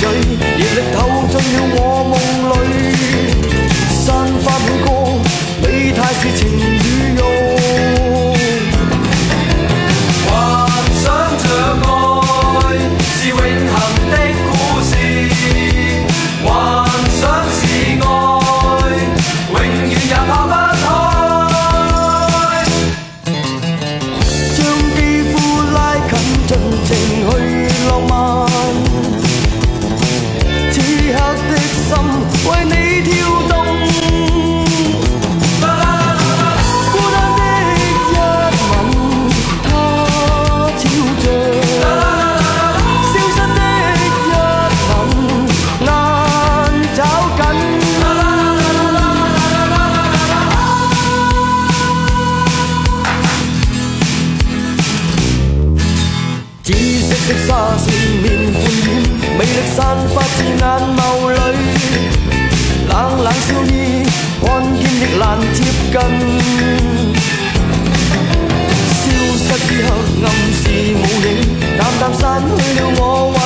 joy, you 紫色的沙線面半掩，美力散發自眼眸裏，冷冷笑意，看見亦難接近。消失以後，暗示無影，淡淡散去了我。